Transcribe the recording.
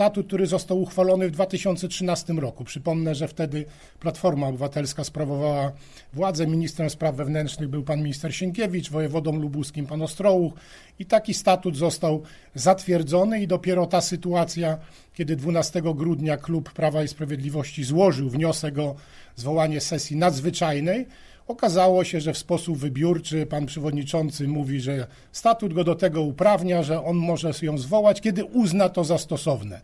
statut, który został uchwalony w 2013 roku. Przypomnę, że wtedy Platforma Obywatelska sprawowała władzę. Ministrem spraw wewnętrznych był pan minister Sienkiewicz, wojewodą lubuskim pan Ostrołuch i taki statut został zatwierdzony i dopiero ta sytuacja, kiedy 12 grudnia klub Prawa i Sprawiedliwości złożył wniosek o zwołanie sesji nadzwyczajnej, Okazało się, że w sposób wybiórczy pan przewodniczący mówi, że statut go do tego uprawnia, że on może ją zwołać, kiedy uzna to za stosowne.